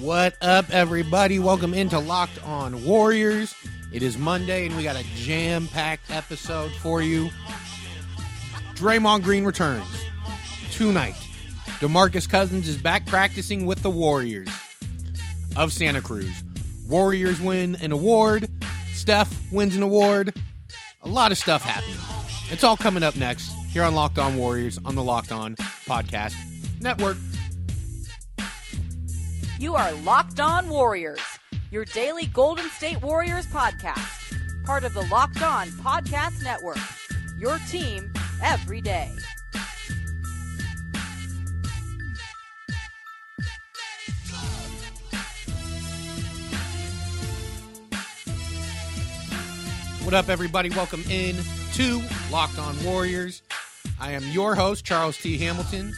What up, everybody? Welcome into Locked On Warriors. It is Monday, and we got a jam packed episode for you. Draymond Green returns tonight. DeMarcus Cousins is back practicing with the Warriors of Santa Cruz. Warriors win an award. Steph wins an award. A lot of stuff happening. It's all coming up next here on Locked On Warriors on the Locked On Podcast Network. You are Locked On Warriors, your daily Golden State Warriors podcast, part of the Locked On Podcast Network. Your team every day. What up, everybody? Welcome in to Locked On Warriors. I am your host, Charles T. Hamilton.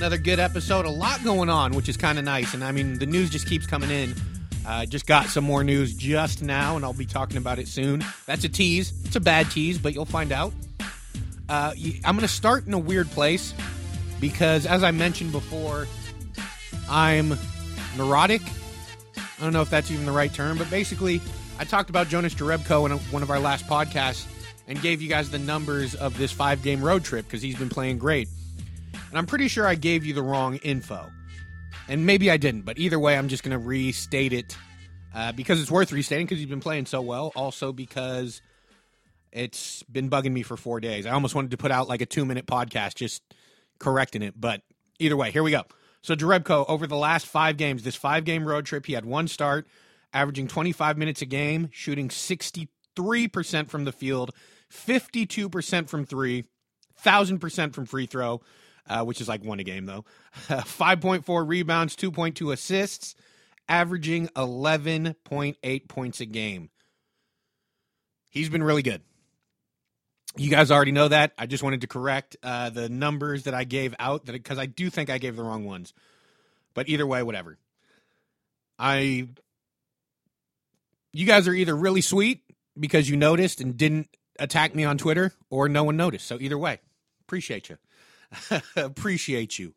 Another good episode. A lot going on, which is kind of nice. And I mean, the news just keeps coming in. Uh, just got some more news just now, and I'll be talking about it soon. That's a tease. It's a bad tease, but you'll find out. Uh, I'm going to start in a weird place because, as I mentioned before, I'm neurotic. I don't know if that's even the right term, but basically, I talked about Jonas Jerebko in a, one of our last podcasts and gave you guys the numbers of this five game road trip because he's been playing great. And I'm pretty sure I gave you the wrong info. And maybe I didn't, but either way, I'm just going to restate it uh, because it's worth restating because he's been playing so well. Also, because it's been bugging me for four days. I almost wanted to put out like a two minute podcast just correcting it, but either way, here we go. So, Jerebko, over the last five games, this five game road trip, he had one start, averaging 25 minutes a game, shooting 63% from the field, 52% from three, 1,000% from free throw, uh, which is like one a game though. 5.4 rebounds, 2.2 assists, averaging 11.8 points a game. He's been really good. You guys already know that. I just wanted to correct uh, the numbers that I gave out that because I do think I gave the wrong ones. But either way, whatever. I you guys are either really sweet because you noticed and didn't attack me on Twitter, or no one noticed. So either way, appreciate you. appreciate you.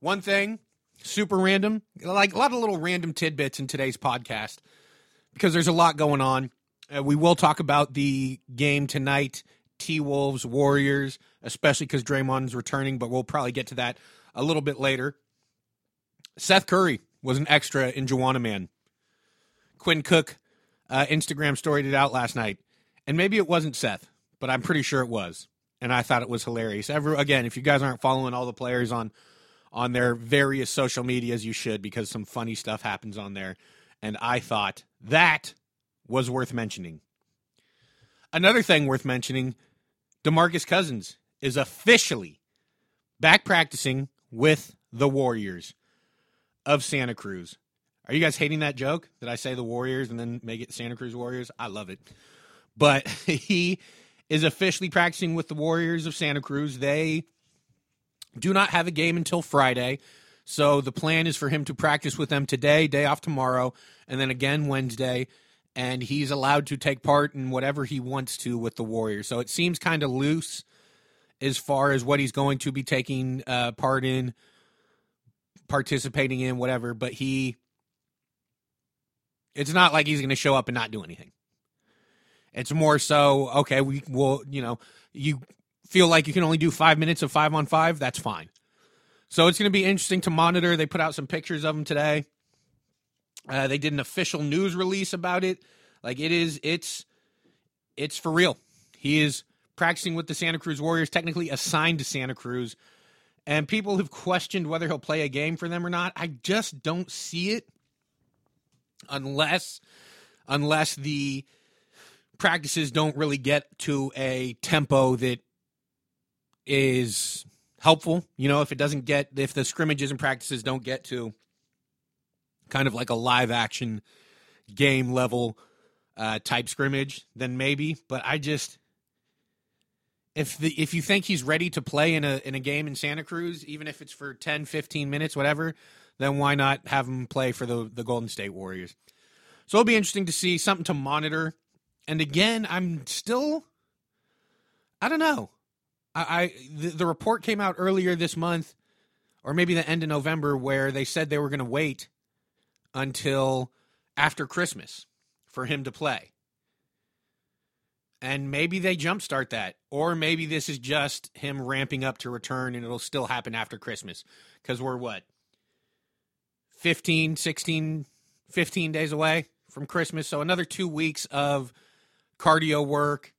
One thing, super random, like a lot of little random tidbits in today's podcast because there's a lot going on. Uh, we will talk about the game tonight, T Wolves Warriors, especially because Draymond's returning, but we'll probably get to that a little bit later. Seth Curry was an extra in Juwanna Mann. Quinn Cook uh, Instagram storied it out last night, and maybe it wasn't Seth, but I'm pretty sure it was, and I thought it was hilarious. Every, again, if you guys aren't following all the players on on their various social medias, you should because some funny stuff happens on there, and I thought that was worth mentioning. Another thing worth mentioning DeMarcus Cousins is officially back practicing with the Warriors of Santa Cruz. Are you guys hating that joke? Did I say the Warriors and then make it Santa Cruz Warriors? I love it. But he is officially practicing with the Warriors of Santa Cruz. They do not have a game until Friday. So the plan is for him to practice with them today, day off tomorrow, and then again Wednesday. And he's allowed to take part in whatever he wants to with the Warriors. So it seems kind of loose as far as what he's going to be taking uh, part in, participating in, whatever. But he, it's not like he's going to show up and not do anything. It's more so, okay, we will, you know, you feel like you can only do five minutes of five on five, that's fine. So it's going to be interesting to monitor. They put out some pictures of him today. Uh, they did an official news release about it. Like it is, it's, it's for real. He is practicing with the Santa Cruz Warriors, technically assigned to Santa Cruz. And people have questioned whether he'll play a game for them or not. I just don't see it unless, unless the practices don't really get to a tempo that is helpful. You know, if it doesn't get, if the scrimmages and practices don't get to kind of like a live action game level uh, type scrimmage, then maybe. But I just if the if you think he's ready to play in a in a game in Santa Cruz, even if it's for 10, 15 minutes, whatever, then why not have him play for the the Golden State Warriors? So it'll be interesting to see something to monitor. And again, I'm still I don't know. I, I the, the report came out earlier this month or maybe the end of November where they said they were going to wait until after Christmas for him to play. And maybe they jumpstart that. Or maybe this is just him ramping up to return and it'll still happen after Christmas. Because we're what? 15, 16, 15 days away from Christmas. So another two weeks of cardio work,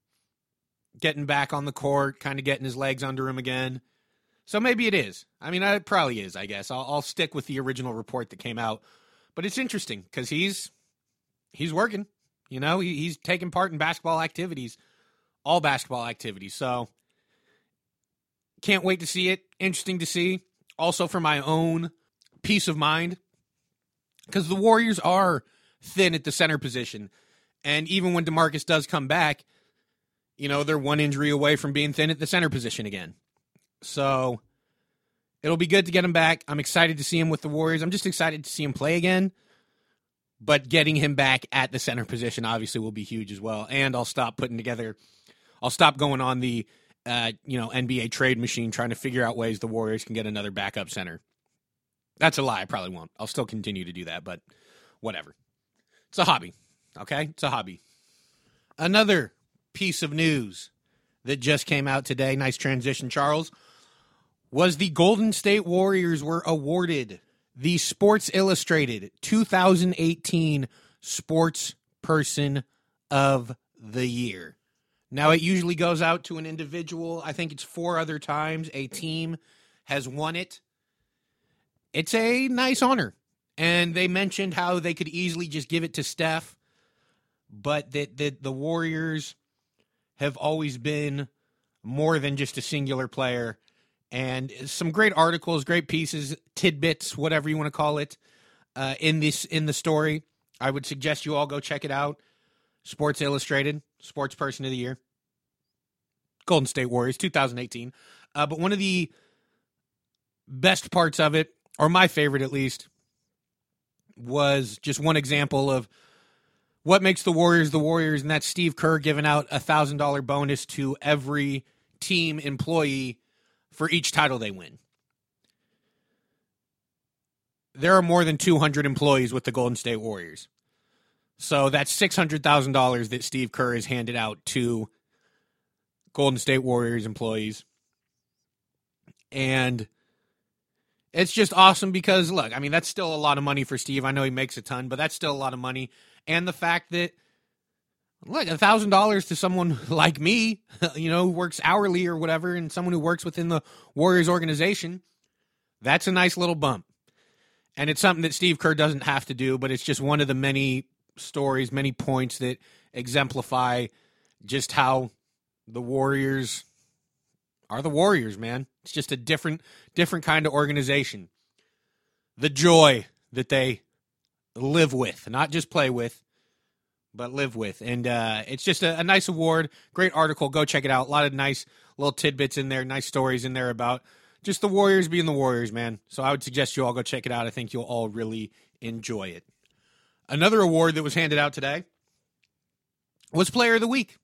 getting back on the court, kind of getting his legs under him again. So maybe it is. I mean, it probably is, I guess. I'll, I'll stick with the original report that came out. But it's interesting because he's he's working. You know, he, he's taking part in basketball activities, all basketball activities. So can't wait to see it. Interesting to see. Also for my own peace of mind, because the Warriors are thin at the center position. And even when DeMarcus does come back, you know, they're one injury away from being thin at the center position again. So it'll be good to get him back. I'm excited to see him with the Warriors. I'm just excited to see him play again. But getting him back at the center position obviously will be huge as well. And I'll stop putting together, I'll stop going on the, uh, you know, NBA trade machine trying to figure out ways the Warriors can get another backup center. That's a lie. I probably won't. I'll still continue to do that, but whatever. It's a hobby. Okay? It's a hobby. Another piece of news that just came out today. Nice transition, Charles. Was the Golden State Warriors were awarded the Sports Illustrated 2018 Sports Person of the Year. Now, it usually goes out to an individual. I think it's four other times a team has won it. It's a nice honor. And they mentioned how they could easily just give it to Steph, but that, that the Warriors have always been more than just a singular player and some great articles, great pieces, tidbits, whatever you want to call it, uh, in this in the story. I would suggest you all go check it out. Sports Illustrated, Sports Person of the Year, Golden State Warriors, 2018. Uh, but one of the best parts of it, or my favorite at least, was just one example of what makes the Warriors the Warriors, and that's Steve Kerr giving out a thousand dollar bonus to every team employee for each title they win. There are more than 200 employees with the Golden State Warriors. So that's $600,000 that Steve Kerr has handed out to Golden State Warriors employees. And it's just awesome because, look, I mean, that's still a lot of money for Steve. I know he makes a ton, but that's still a lot of money. And the fact that like a thousand dollars to someone like me, you know, who works hourly or whatever, and someone who works within the Warriors organization, that's a nice little bump. And it's something that Steve Kerr doesn't have to do, but it's just one of the many stories, many points that exemplify just how the Warriors are the Warriors, man. It's just a different different kind of organization. The joy that they live with, not just play with, but live with. And uh, it's just a, a, nice award. Great article. Go check it out. A lot of nice little tidbits in there, nice stories in there about just the Warriors being the Warriors, man. So I would suggest you all go check it out. I think you'll all really enjoy it. Another award that was handed out today was Player of the Week.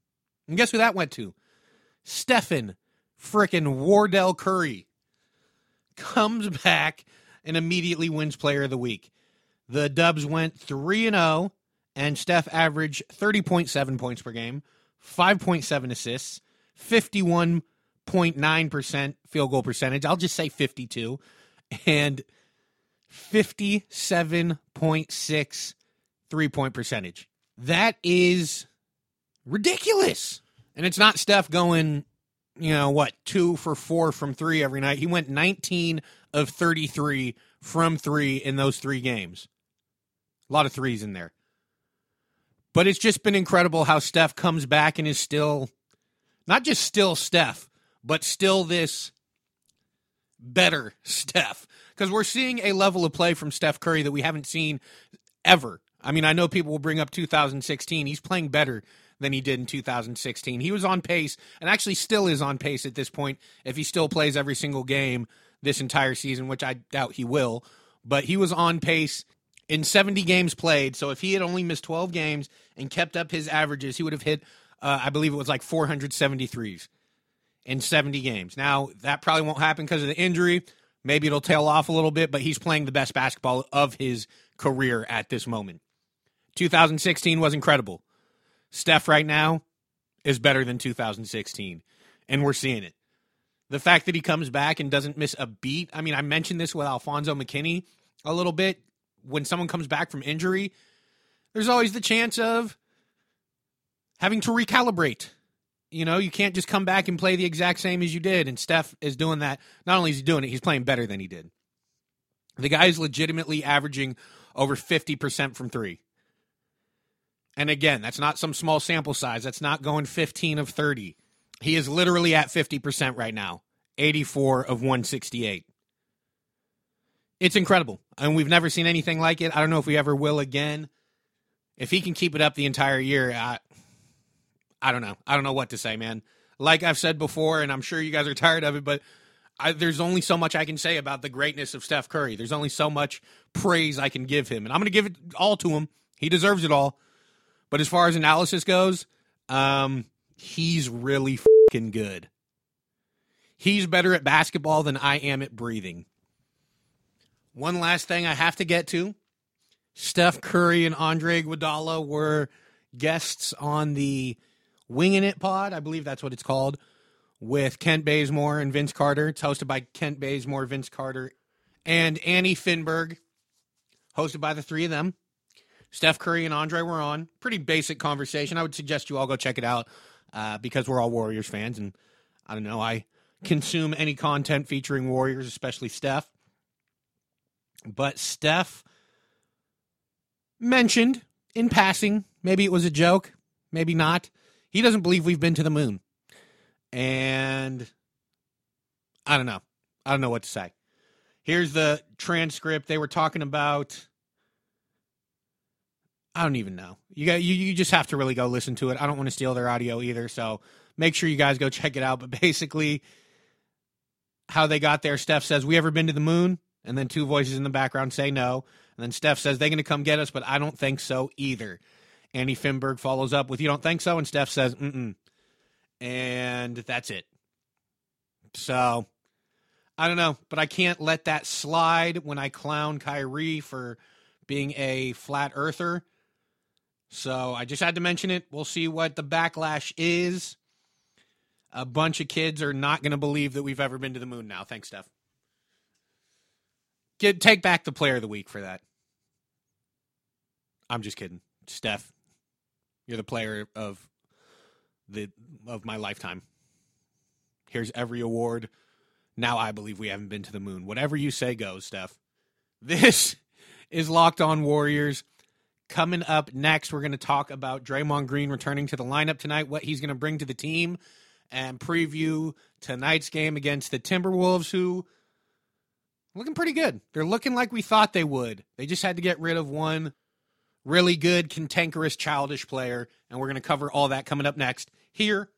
And guess who that went to? Stephen frickin' Wardell Curry comes back and immediately wins Player of the Week. The Dubs went 3 and 0 and Steph averaged 30.7 points per game, 5.7 assists, 51.9% field goal percentage. I'll just say 52 and 57.6 three-point percentage. That is ridiculous. And it's not Steph going, you know, what, 2 for 4 from 3 every night. He went 19 of 33 from 3 in those 3 games. A lot of threes in there. But it's just been incredible how Steph comes back and is still not just still Steph, but still this better Steph. because we're seeing a level of play from Steph Curry that we haven't seen ever. I mean, I know people will bring up 2016. He's playing better than he did in 2016. He was on pace and actually still is on pace at this point if he still plays every single game this entire season, which I doubt he will. But he was on pace in 70 games played. So if he had only missed 12 games and kept up his averages, he would have hit, uh, I believe it was like 473s in 70 games. Now, that probably won't happen because of the injury. Maybe it'll tail off a little bit, but he's playing the best basketball of his career at this moment. 2016 was incredible. Steph right now is better than 2016, and we're seeing it. The fact that he comes back and doesn't miss a beat. I mean, I mentioned this with Alfonzo McKinnie a little bit. When someone comes back from injury, there's always the chance of having to recalibrate. You know, you can't just come back and play the exact same as you did. And Steph is doing that. Not only is he doing it, he's playing better than he did. The guy is legitimately averaging over 50% from three. And again, that's not some small sample size. That's not going 15 of 30. He is literally at 50% right now, 84 of 168. It's incredible. And we've never seen anything like it. I don't know if we ever will again. If he can keep it up the entire year, I, I don't know. I don't know what to say, man. Like I've said before, and I'm sure you guys are tired of it, but I, there's only so much I can say about the greatness of Steph Curry. There's only so much praise I can give him, and I'm going to give it all to him. He deserves it all. But as far as analysis goes, um, he's really fucking good. He's better at basketball than I am at breathing. One last thing I have to get to Steph Curry and Andre Iguodala were guests on the Winging It pod. I believe that's what it's called with Kent Bazemore and Vince Carter. It's hosted by Kent Bazemore, Vince Carter, and Annie Finberg, hosted by the three of them. Steph Curry and Andre were on. Pretty basic conversation. I would suggest you all go check it out uh, because we're all Warriors fans, and I don't know. I consume any content featuring Warriors, especially Steph. But Steph mentioned in passing, maybe it was a joke, maybe not. He doesn't believe we've been to the moon. And I don't know. I don't know what to say. Here's the transcript. They were talking about I don't even know. You got you, you just have to really go listen to it. I don't want to steal their audio either, so make sure you guys go check it out. But basically, how they got there, Steph says, "We ever been to the moon?" And then two voices in the background say no. And then Steph says, "They're going to come get us, but I don't think so either." Annie Finberg follows up with, "You don't think so?" And Steph says, "Mm." And that's it. So I don't know, but I can't let that slide when I clown Kyrie for being a flat earther. So I just had to mention it. We'll see what the backlash is. A bunch of kids are not going to believe that we've ever been to the moon now. Thanks, Steph. Get take back the player of the week for that. I'm just kidding. Steph, you're the player of the of my lifetime. Here's every award. Now I believe we haven't been to the moon. Whatever you say goes, Steph. This is Locked On Warriors. Coming up next, we're going to talk about Draymond Green returning to the lineup tonight, what he's going to bring to the team, and preview tonight's game against the Timberwolves, who looking pretty good. They're looking like we thought they would. They just had to get rid of one really good, cantankerous, childish player, and we're going to cover all that coming up next here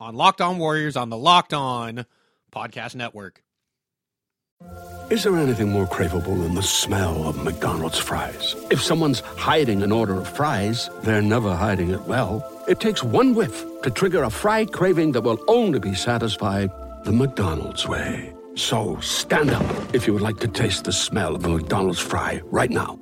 on Locked On Warriors on the Locked On Podcast Network. Is there anything more craveable than the smell of McDonald's fries? If someone's hiding an order of fries, they're never hiding it well. It takes one whiff to trigger a fry craving that will only be satisfied the McDonald's way. So stand up if you would like to taste the smell of a McDonald's fry right now.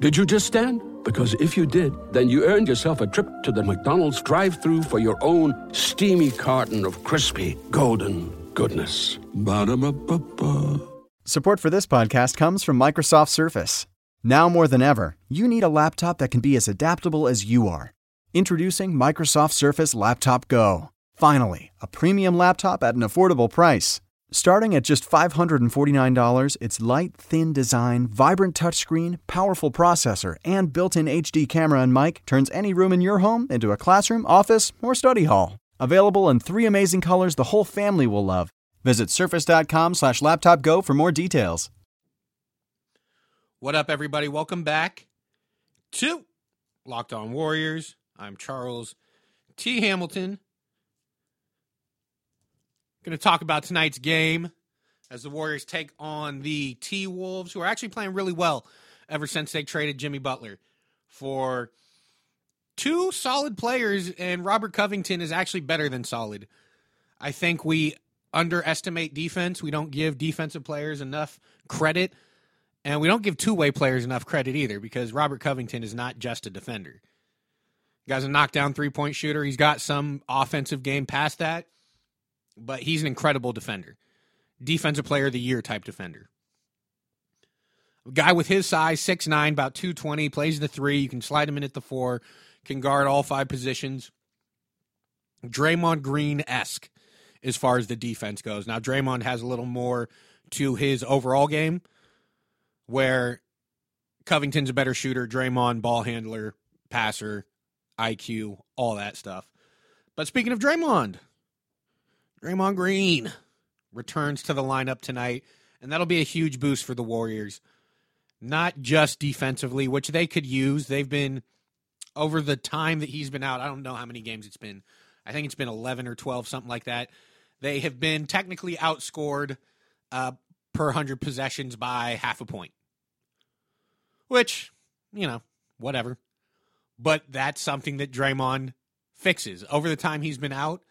Did you just stand? Because if you did, then you earned yourself a trip to the McDonald's drive through for your own steamy carton of crispy, golden goodness. Ba-da-ba-ba-ba. Support for this podcast comes from Microsoft Surface. Now more than ever, you need a laptop that can be as adaptable as you are. Introducing Microsoft Surface Laptop Go. Finally, a premium laptop at an affordable price. Starting at just $549, its light, thin design, vibrant touchscreen, powerful processor, and built in HD camera and mic turns any room in your home into a classroom, office, or study hall. Available in three amazing colors the whole family will love. Visit surface.com slash laptop go for more details. What up, everybody? Welcome back to Locked On Warriors. I'm Charles T. Hamilton. Going to talk about tonight's game as the Warriors take on the T Wolves, who are actually playing really well ever since they traded Jimmy Butler for two solid players, and Robert Covington is actually better than solid. I think we underestimate defense. We don't give defensive players enough credit, and we don't give two way players enough credit either because Robert Covington is not just a defender. The guy's a knockdown three point shooter. He's got some offensive game past that, but he's an incredible defender. Defensive player of the year type defender. A guy with his size, 6'9, about 220, plays the three. You can slide him in at the four, can guard all five positions. Draymond Green esque as far as the defense goes. Now, Draymond has a little more to his overall game where Covington's a better shooter, Draymond, ball handler, passer, IQ, all that stuff. But speaking of Draymond, Draymond Green returns to the lineup tonight, and that'll be a huge boost for the Warriors. Not just defensively, which they could use. They've been over the time that he's been out. I don't know how many games it's been. I think it's been 11 or 12, something like that. They have been technically outscored uh, per 100 possessions by half a point, which, you know, whatever. But that's something that Draymond fixes. Over the time he's been out,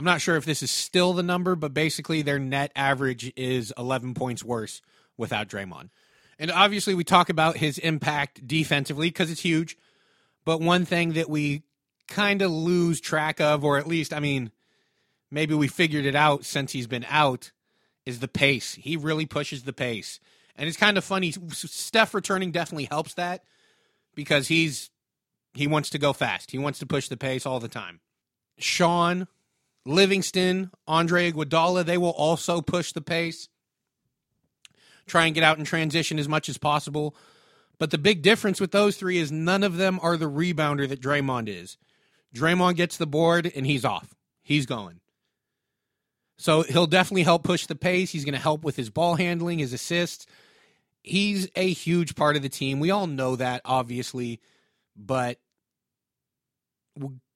I'm not sure if this is still the number, but basically their net average is 11 points worse without Draymond. And obviously, we talk about his impact defensively because it's huge. But one thing that we kind of lose track of, or at least, I mean, maybe we figured it out since he's been out, is the pace. He really pushes the pace. And it's kind of funny. Steph returning definitely helps that because he's he wants to go fast. He wants to push the pace all the time. Shaun, Livingston, Andre Iguodala, they will also push the pace. Try and get out in transition as much as possible. But the big difference with those three is none of them are the rebounder that Draymond is. Draymond gets the board and he's off. He's going. So he'll definitely help push the pace. He's going to help with his ball handling, his assists. He's a huge part of the team. We all know that, obviously, but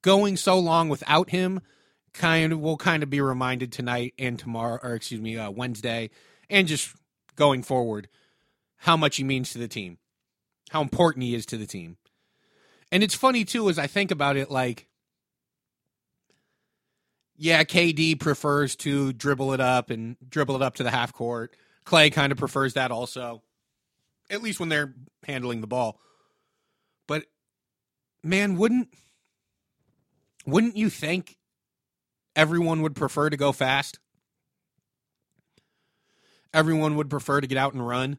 going so long without him kind of will kind of be reminded tonight and tomorrow, or excuse me, uh, Wednesday, and just going forward, how much he means to the team, how important he is to the team. And it's funny too, as I think about it, like, yeah, KD prefers to dribble it up and dribble it up to the half court. Clay kind of prefers that also, at least when they're handling the ball. But man, wouldn't wouldn't you think everyone would prefer to go fast? Everyone would prefer to get out and run.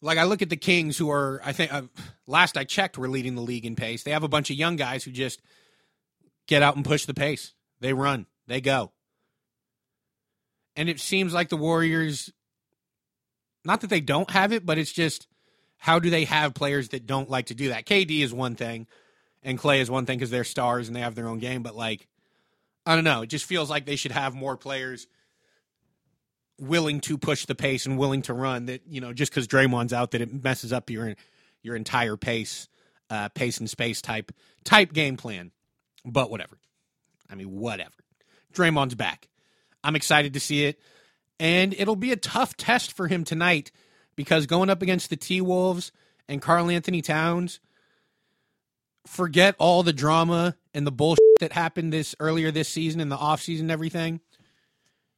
Like I look at the Kings, who are I think uh, last I checked were leading the league in pace. They have a bunch of young guys who just get out and push the pace. They run, they go, and it seems like the Warriors. Not that they don't have it, but it's just how do they have players that don't like to do that? KD is one thing, and Clay is one thing because they're stars and they have their own game. But like, I don't know. It just feels like they should have more players willing to push the pace and willing to run. That you know, just because Draymond's out, that it messes up your your entire pace, uh, pace and space type type game plan. But whatever. I mean, whatever. Draymond's back. I'm excited to see it, and it'll be a tough test for him tonight because going up against the T Wolves and Karl-Anthony Towns. Forget all the drama and the bullshit that happened this earlier this season in the offseason and everything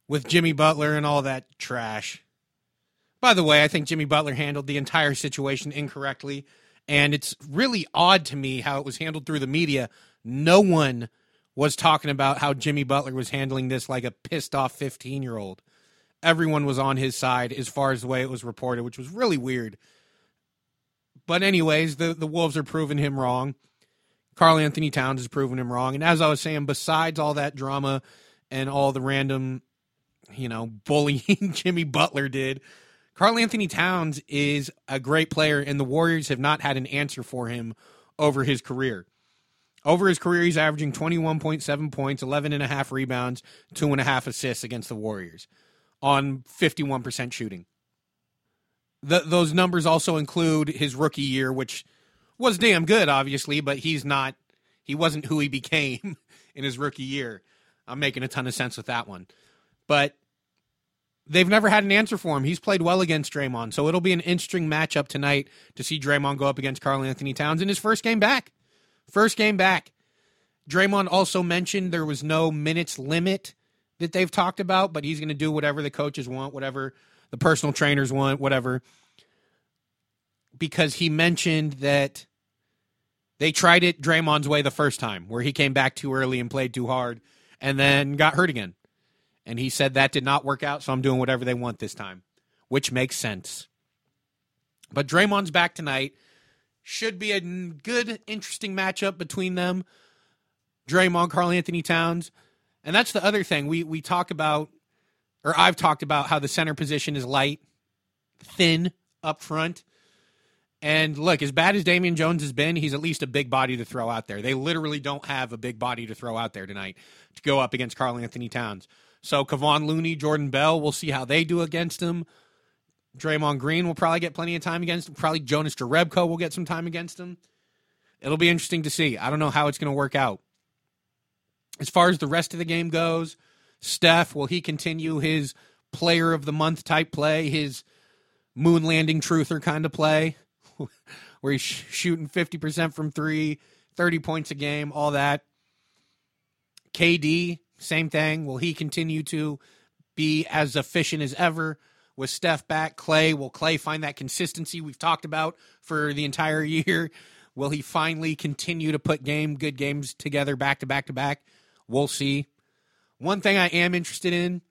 with Jimmy Butler and all that trash. By the way, I think Jimmy Butler handled the entire situation incorrectly, and it's really odd to me how it was handled through the media. No one was talking about how Jimmy Butler was handling this like a pissed off 15 year old. Everyone was on his side as far as the way it was reported, which was really weird. But, anyways, the, the Wolves are proving him wrong. Karl-Anthony Towns has proven him wrong. And as I was saying, besides all that drama and all the random you know, bullying Jimmy Butler did. Karl Anthony Towns is a great player, and the Warriors have not had an answer for him over his career. Over his career, he's averaging 21.7 points, 11.5 rebounds, 2.5 assists against the Warriors on 51% shooting. the, those numbers also include his rookie year, which was damn good, obviously, but he's not. He wasn't who he became in his rookie year. I'm making a ton of sense with that one, but they've never had an answer for him. He's played well against Draymond, so it'll be an interesting matchup tonight to see Draymond go up against Karl Anthony Towns in his first game back. First game back. Draymond also mentioned there was no minutes limit that they've talked about, but he's going to do whatever the coaches want, whatever the personal trainers want, whatever. Because he mentioned that they tried it Draymond's way the first time, where he came back too early and played too hard and then got hurt again. And he said that did not work out, so I'm doing whatever they want this time, which makes sense. But Draymond's back tonight. Should be a good, interesting matchup between them. Draymond, Karl Anthony Towns. And that's the other thing. We we talk about or I've talked about how the center position is light, thin up front. And look, as bad as Damian Jones has been, he's at least a big body to throw out there. They literally don't have a big body to throw out there tonight to go up against Karl Anthony Towns. So Kevon Looney, Jordan Bell, we'll see how they do against him. Draymond Green will probably get plenty of time against him. Probably Jonas Jerebko will get some time against him. It'll be interesting to see. I don't know how it's going to work out. As far as the rest of the game goes, Steph, will he continue his player of the month type play, his moon landing truther kind of play, where he's shooting 50% from three, 30 points a game, all that? KD, same thing. Will he continue to be as efficient as ever? With Steph back, Clay, will Clay find that consistency we've talked about for the entire year? Will he finally continue to put game good games together back to back to back? We'll see. One thing I am interested in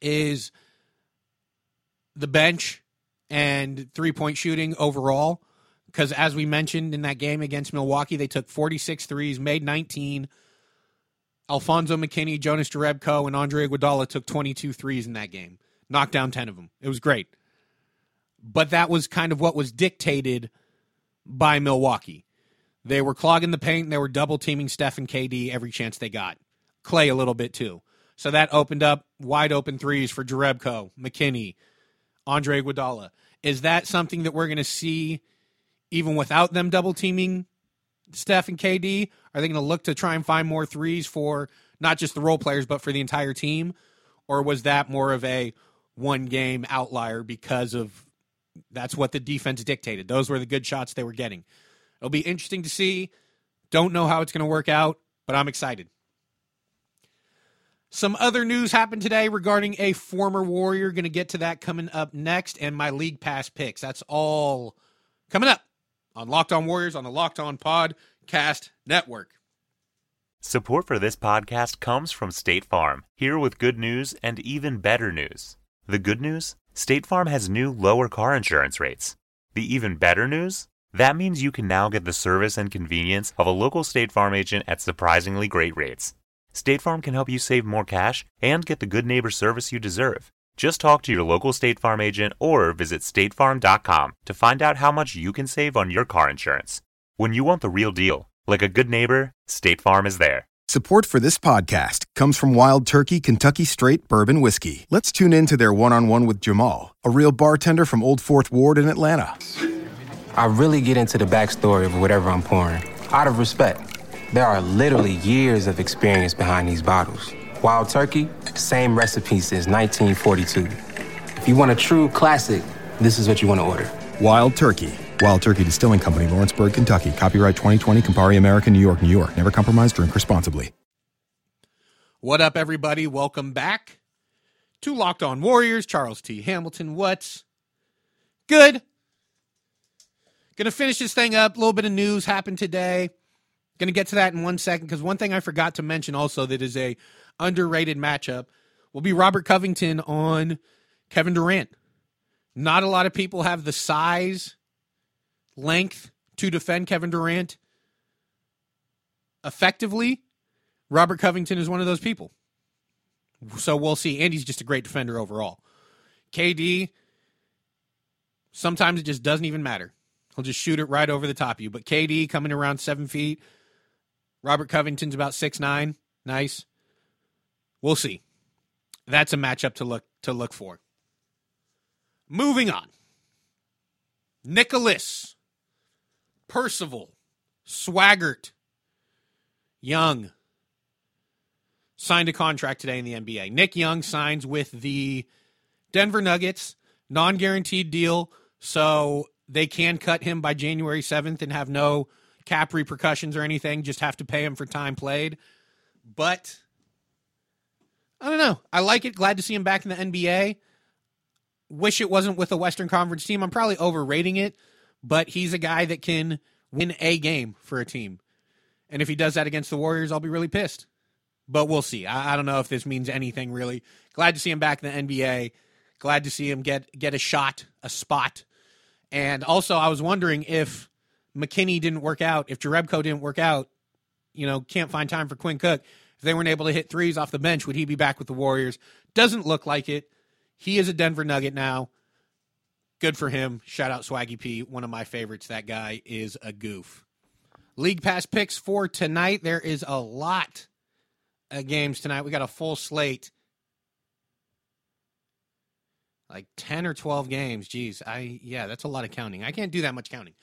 is the bench and three point shooting overall. Because as we mentioned in that game against Milwaukee, they took 46 threes, made 19. Alfonzo McKinnie, Jonas Jerebko, and Andre Iguodala took 22 threes in that game, knocked down 10 of them. It was great. But that was kind of what was dictated by Milwaukee. They were clogging the paint they were double teaming Steph and KD every chance they got. Clay a little bit too. So that opened up wide open threes for Jerebko, McKinnie, Andre Iguodala. Is that something that we're going to see even without them double teaming Steph and KD? Are they going to look to try and find more threes for not just the role players, but for the entire team? Or was that more of a one game outlier because of that's what the defense dictated? Those were the good shots they were getting. It'll be interesting to see. Don't know how it's going to work out, but I'm excited. Some other news happened today regarding a former Warrior. Going to get to that coming up next, and my League Pass picks. That's all coming up on Locked On Warriors on the Locked On Podcast Network. Support for this podcast comes from State Farm, here with good news and even better news. The good news State Farm has new lower car insurance rates. The even better news? That means you can now get the service and convenience of a local State Farm agent at surprisingly great rates. State Farm can help you save more cash and get the good neighbor service you deserve. Just talk to your local State Farm agent or visit statefarm.com to find out how much you can save on your car insurance. When you want the real deal, like a good neighbor, State Farm is there. Support for this podcast comes from Wild Turkey Kentucky Straight Bourbon Whiskey. Let's tune in to their one on one with Jamal, a real bartender from Old Fourth Ward in Atlanta. I really get into the backstory of whatever I'm pouring, out of respect. There are literally years of experience behind these bottles. Wild Turkey, same recipe since 1942. If you want a true classic, this is what you want to order. Wild Turkey. Wild Turkey Distilling Company, Lawrenceburg, Kentucky. Copyright 2020, Campari American, New York, New York. Never compromise, drink responsibly. What up, everybody? Welcome back to Locked On Warriors. Charles T. Hamilton. What's good? Gonna finish this thing up. A little bit of news happened today. Gonna get to that in one second because one thing I forgot to mention also that is a underrated matchup will be Robert Covington on Kevin Durant. Not a lot of people have the size, length to defend Kevin Durant effectively. Robert Covington is one of those people. So we'll see. Andy's just a great defender overall. KD, sometimes it just doesn't even matter. He'll just shoot it right over the top of you. But KD coming around seven feet. Robert Covington's about six nine. Nice. We'll see. That's a matchup to look to look for. Moving on. Nicholas, Percival, Swaggart, Young signed a contract today in the NBA. Nick Young signs with the Denver Nuggets, non guaranteed deal, so they can cut him by January 7th and have no cap repercussions or anything, just have to pay him for time played. But I don't know. I like it. Glad to see him back in the NBA. Wish it wasn't with a Western Conference team. I'm probably overrating it, but he's a guy that can win a game for a team. And if he does that against the Warriors, I'll be really pissed. But we'll see. I, I don't know if this means anything really. Glad to see him back in the NBA. Glad to see him get get a shot, a spot. And also, I was wondering if McKinnie didn't work out, if Jerebko didn't work out, you know, can't find time for Quinn Cook. If they weren't able to hit threes off the bench, would he be back with the Warriors? Doesn't look like it. He is a Denver Nugget now. Good for him. Shout out Swaggy P, one of my favorites. That guy is a goof. League Pass picks for tonight. There is a lot of games tonight. We got a full slate. Like 10 or 12 games. Jeez. I yeah, that's a lot of counting. I can't do that much counting.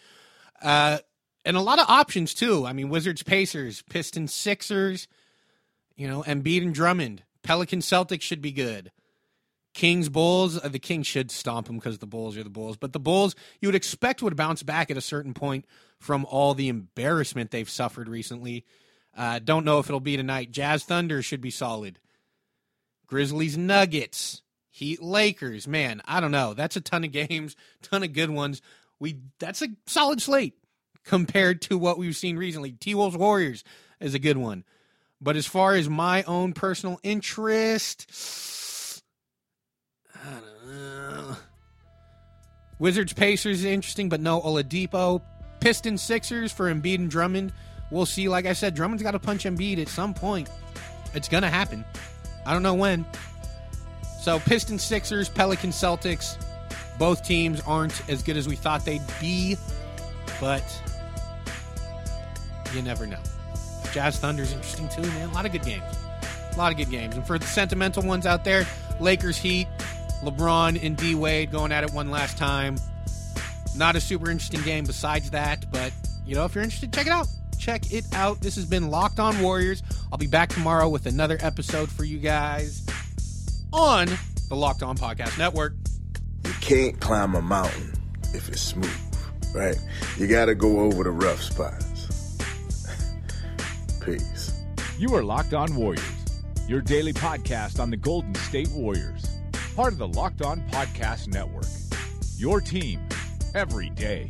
Uh and a lot of options too. I mean, Wizards Pacers, Pistons Sixers, you know, Embiid and Drummond. Pelican Celtics should be good. Kings Bulls, uh, the Kings should stomp them because the Bulls are the Bulls. But the Bulls, you would expect would bounce back at a certain point from all the embarrassment they've suffered recently. Uh, don't know if it'll be tonight. Jazz Thunder should be solid. Grizzlies Nuggets, Heat Lakers. Man, I don't know. That's a ton of games, ton of good ones. We that's a solid slate compared to what we've seen recently. T Wolves Warriors is a good one. But as far as my own personal interest, I don't know. Wizards Pacers is interesting, but no Oladipo. Pistons Sixers for Embiid and Drummond. We'll see. Like I said, Drummond's got to punch Embiid at some point. It's gonna happen. I don't know when. So Pistons Sixers, Pelican Celtics. Both teams aren't as good as we thought they'd be, but you never know. Jazz Thunder's interesting too, man. A lot of good games. A lot of good games. And for the sentimental ones out there, Lakers Heat, LeBron and D Wade going at it one last time. Not a super interesting game besides that, but you know, if you're interested, check it out. Check it out. This has been Locked On Warriors. I'll be back tomorrow with another episode for you guys on the Locked On Podcast Network. You can't climb a mountain if it's smooth, right? You got to go over the rough spots. Peace. You are Locked On Warriors, your daily podcast on the Golden State Warriors, part of the Locked On Podcast Network. Your team every day.